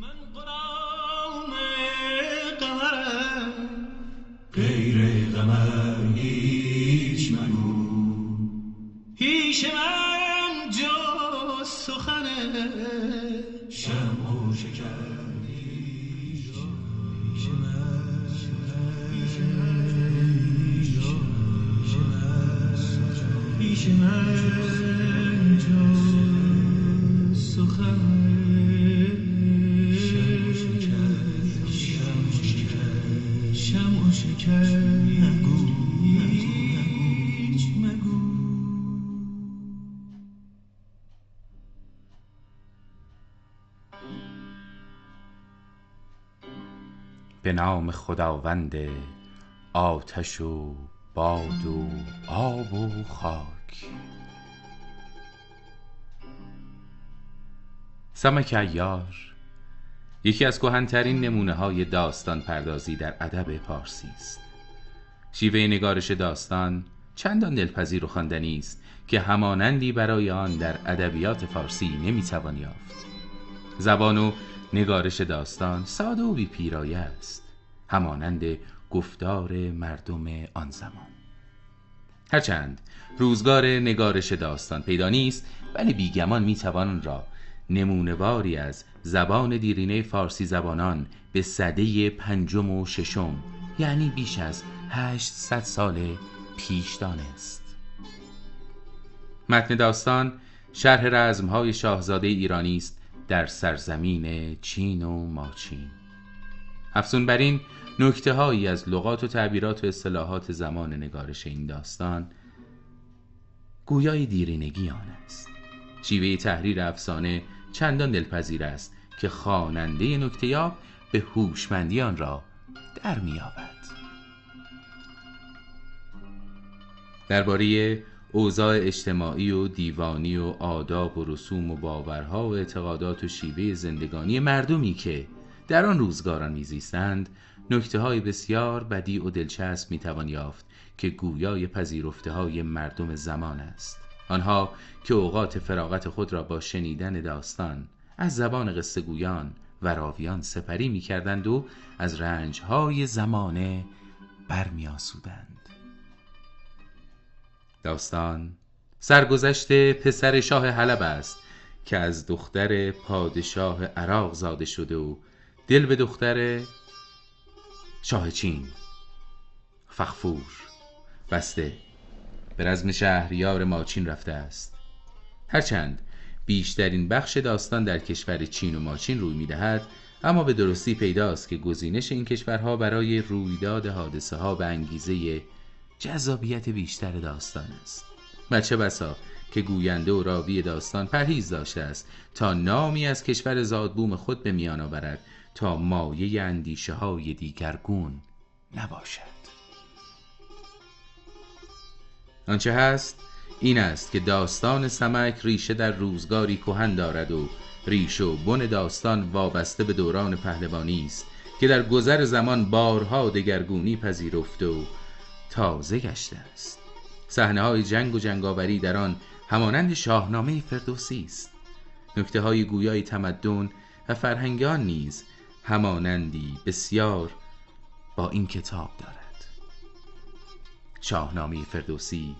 من غلام قمرم غیر قمر هیچ مگو هیچ من جز سخن شم و شکر پیش من به نام خداوند آتش و باد و آب و خاک. سمک عیار یکی از کهنترین نمونه های داستان پردازی در ادب پارسی است. شیوه نگارش داستان چندان دلپذیر و خواندنی است که همانندی برای آن در ادبیات فارسی نمی‌توان یافت. زبان و نگارش داستان ساده و بی پیرایه است. همانند گفتار مردم آن زمان. هرچند روزگار نگارش داستان پیدا نیست ولی بیگمان می‌توان را نمونهواری از زبان دیرینه فارسی زبانان به صده پنجم و ششم یعنی بیش از 800 سال پیش دانست. متن داستان شرح رزمهای شاهزاده ایرانی است در سرزمین چین و ماچین. افزون بر این نکته هایی از لغات و تعبیرات و اصطلاحات زمان نگارش این داستان گویای دیرینگی آن است. شیوه تحریر افسانه چندان دلپذیر است که خواننده نکتهیاب به هوشمندی آن را در میابد درباره اوضاع اجتماعی و دیوانی و آداب و رسوم و باورها و اعتقادات و شیوه زندگانی مردمی که در آن روزگاران میزیستند نکته های بسیار بدی و دلچسب می‌توان یافت که گویای پذیرفته های مردم زمان است. آنها که اوقات فراغت خود را با شنیدن داستان از زبان قصه گویان و راویان سپری می کردند و از رنجهای زمانه برمیآسودند. داستان. سرگذشت پسر شاه حلب است که از دختر پادشاه عراق زاده شده و دل به دختر شاه چین. فخفور. بسته. به رزم شهریار ماچین رفته است. هرچند بیشترین بخش داستان در کشور چین و ماچین روی می‌دهد اما به درستی پیداست که گزینش این کشورها برای رویداد حادثه ها به انگیزه جذابیت بیشتر داستان است. و چه بسا که گوینده و راوی داستان پرهیز داشته است تا نامی از کشور زادبوم خود به میان آورد تا مایه اندیشه های دیگرگون نباشد. آنچه هست این است که داستان سمک ریشه در روزگاری کهن دارد و ریشه و بن داستان وابسته به دوران پهلوانی است که در گذر زمان بارها دگرگونی پذیرفته و تازه گشته است. صحنه های جنگ و جنگاوری در آن همانند شاهنامه فردوسی است. نکته های گویای تمدن و فرهنگان نیز همانندی بسیار با این کتاب دارد. شاهنامه فردوسی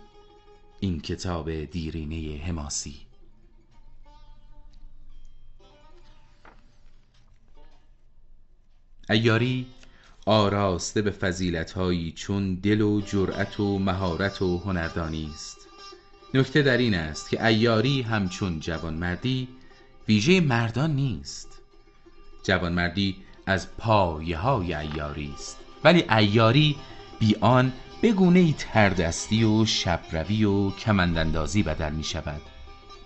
این کتاب دیرینه حماسی. ایاری آراسته به فضیلتهایی چون دل و جرأت و مهارت و هنردانی است. نکته در این است که ایاری همچون جوانمردی ویژه مردان نیست. جوانمردی از پایه های ایاری است ولی ایاری بی آن به گونه ای تردستی و شبروی و کمنداندازی بدل می شود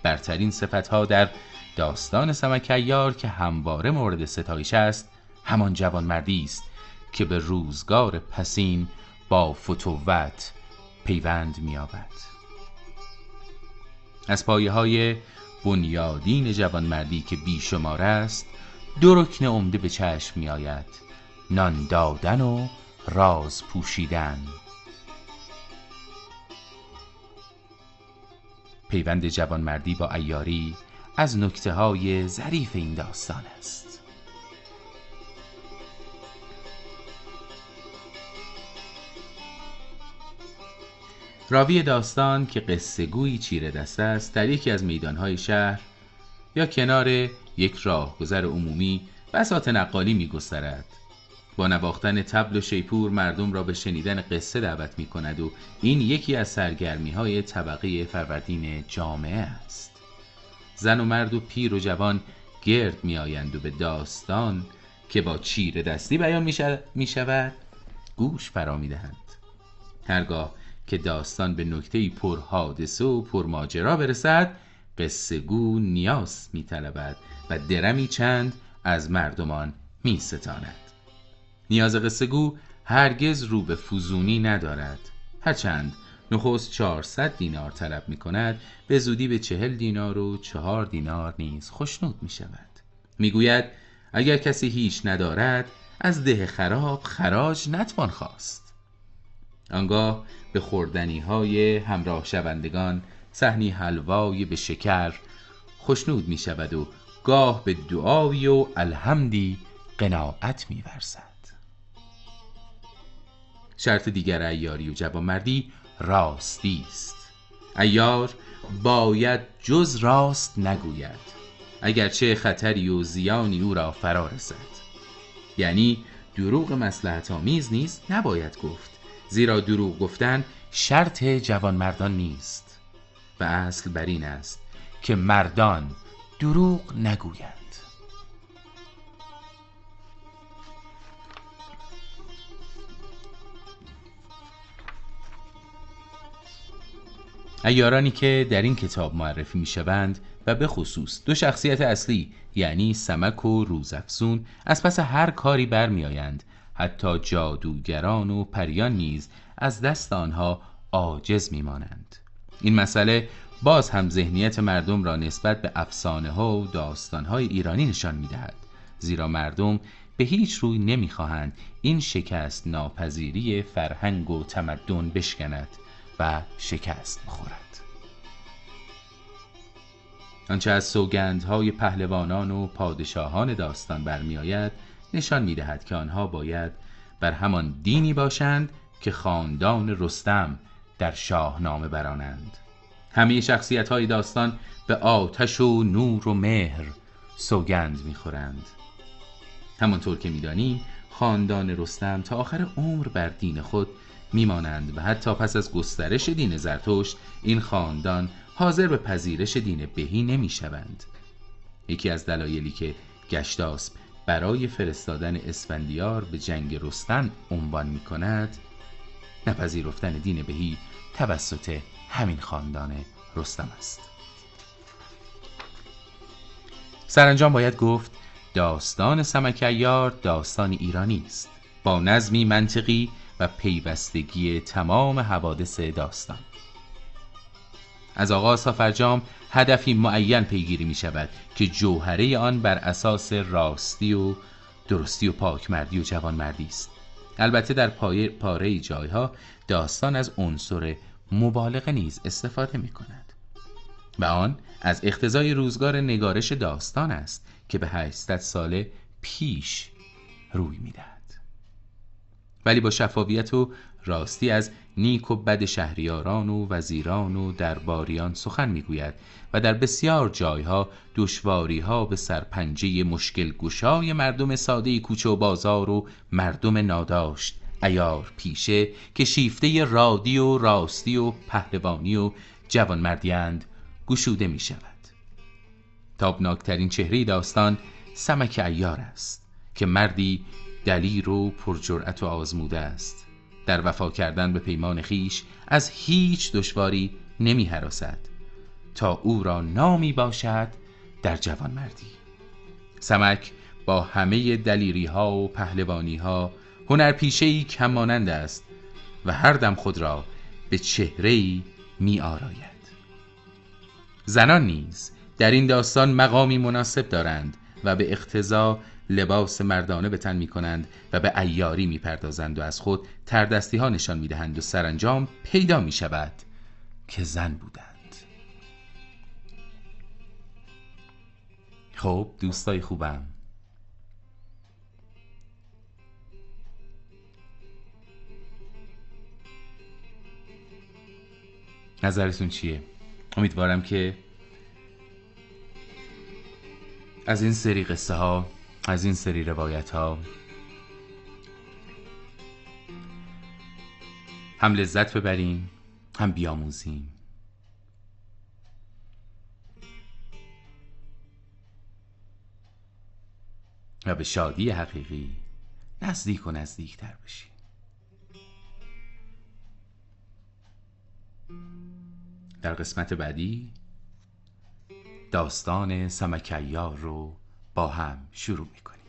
برترین صفتها در داستان سمک ایار که همواره مورد ستایش است همان جوانمردی است که به روزگار پسین با فتوت پیوند می‌یابد. از پایه های بنیادین جوانمردی که بیشمار است دو رکن عمده به چشم می آید نان دادن و راز پوشیدن. پیوند جوانمردی با ایاری از نکته های ظریف این داستان است. راوی داستان که قصه گویی چیره دست است در یکی از میدانهای شهر یا کنار یک راهگذر عمومی بساط نقالی می گسترد. با نواختن تبل و شیپور مردم را به شنیدن قصه دعوت می کند و این یکی از سرگرمی های طبقه فروردین جامعه است زن و مرد و پیر و جوان گرد می آیند و به داستان که با چیر دستی بیان می شود گوش فرا می دهند هرگاه که داستان به نکته پر حادثه و پر ماجرا برسد قصه گو نیاز می طلبد و درمی چند از مردمان می ستاند نیاز قصه گو هرگز رو به فوزونی ندارد. هرچند نخست 400 دینار طلب می کند به زودی به چهل دینار و چهار دینار نیز خوشنود می شود می گوید اگر کسی هیچ ندارد از ده خراب خراج نتوان خواست. آنگاه به خوردنی های همراه شوندگان صحنی حلوای به شکر خوشنود می شود و گاه به دعایی و الحمدی قناعت می ورزد. شرط دیگر ایاری و جوانمردی راستی است. ایار باید جز راست نگوید اگرچه خطری و زیانی او را فرا رسد. یعنی دروغ مسلحت آمیز نیست نباید گفت. زیرا دروغ گفتن شرط جوانمردان نیست. و اصل بر این است که مردان دروغ نگویند. ایارانی که در این کتاب معرفی می شوند و به خصوص دو شخصیت اصلی یعنی سمک و روزافزون از پس هر کاری برمیآیند حتی جادوگران و پریان نیز از دست آنها عاجز میمانند این مسئله باز هم ذهنیت مردم را نسبت به افسانه ها و داستان های ایرانی نشان می دهد. زیرا مردم به هیچ روی نمی‌خواهند این شکست ناپذیری فرهنگ و تمدن بشکند و شکست بخورد آنچه از سوگندهای پهلوانان و پادشاهان داستان برمیآید نشان می‌دهد که آنها باید بر همان دینی باشند که خاندان رستم در شاهنامه برانند. همه شخصیت های داستان به آتش و نور و مهر سوگند می‌خورند. همانطور که می‌دانیم خاندان رستم تا آخر عمر بر دین خود میمانند و حتی پس از گسترش دین زرتشت این خاندان حاضر به پذیرش دین بهی نمی‌شوند. یکی از دلایلی که گشتاسب برای فرستادن اسفندیار به جنگ رستن عنوان می کند نپذیرفتن دین بهی توسط همین خاندان رستم است. سرانجام باید گفت داستان سمکیار داستان ایرانی است. با نظمی منطقی و پیوستگی تمام حوادث داستان. از آغاز تا فرجام هدفی معین پیگیری می شود که جوهره آن بر اساس راستی و درستی و پاکمردی و جوانمردی است. البته در پای پاره جایها داستان از عنصر مبالغه نیز استفاده می کند و آن از اختزای روزگار نگارش داستان است که به 800 ساله پیش روی می‌دهد. ولی با شفافیت و راستی از نیک و بد شهریاران و وزیران و درباریان سخن می‌گوید و در بسیار جایها دشواری ها به سرپنجه مشکل گشای مردم ساده کوچه و بازار و مردم ناداشت ایار پیشه که شیفته رادی و راستی و پهلوانی و جوانمردیند گشوده می شود تابناکترین چهره داستان سمک ایار است که مردی دلیر و پرجرأت و آزموده است. در وفا کردن به پیمان خیش از هیچ دشواری نمی حراسد تا او را نامی باشد در جوان مردی. سمک با همه دلیری ها و پهلوانی ها هنر پیشه کمانند است و هر دم خود را به چهره می آراید. زنان نیز در این داستان مقامی مناسب دارند و به اقتضا لباس مردانه به تن می کنند و به ایاری می پردازند و از خود تردستی ها نشان می دهند و سرانجام پیدا می شود که زن بودند. خب دوستای خوبم. نظرتون چیه؟ امیدوارم که از این سری قصه ها از این سری روایت ها هم لذت ببریم هم بیاموزیم. و به شادی حقیقی نزدیک و نزدیکتر بشیم. در قسمت بعدی داستان سمکیار رو هم شروع می‌کنیم.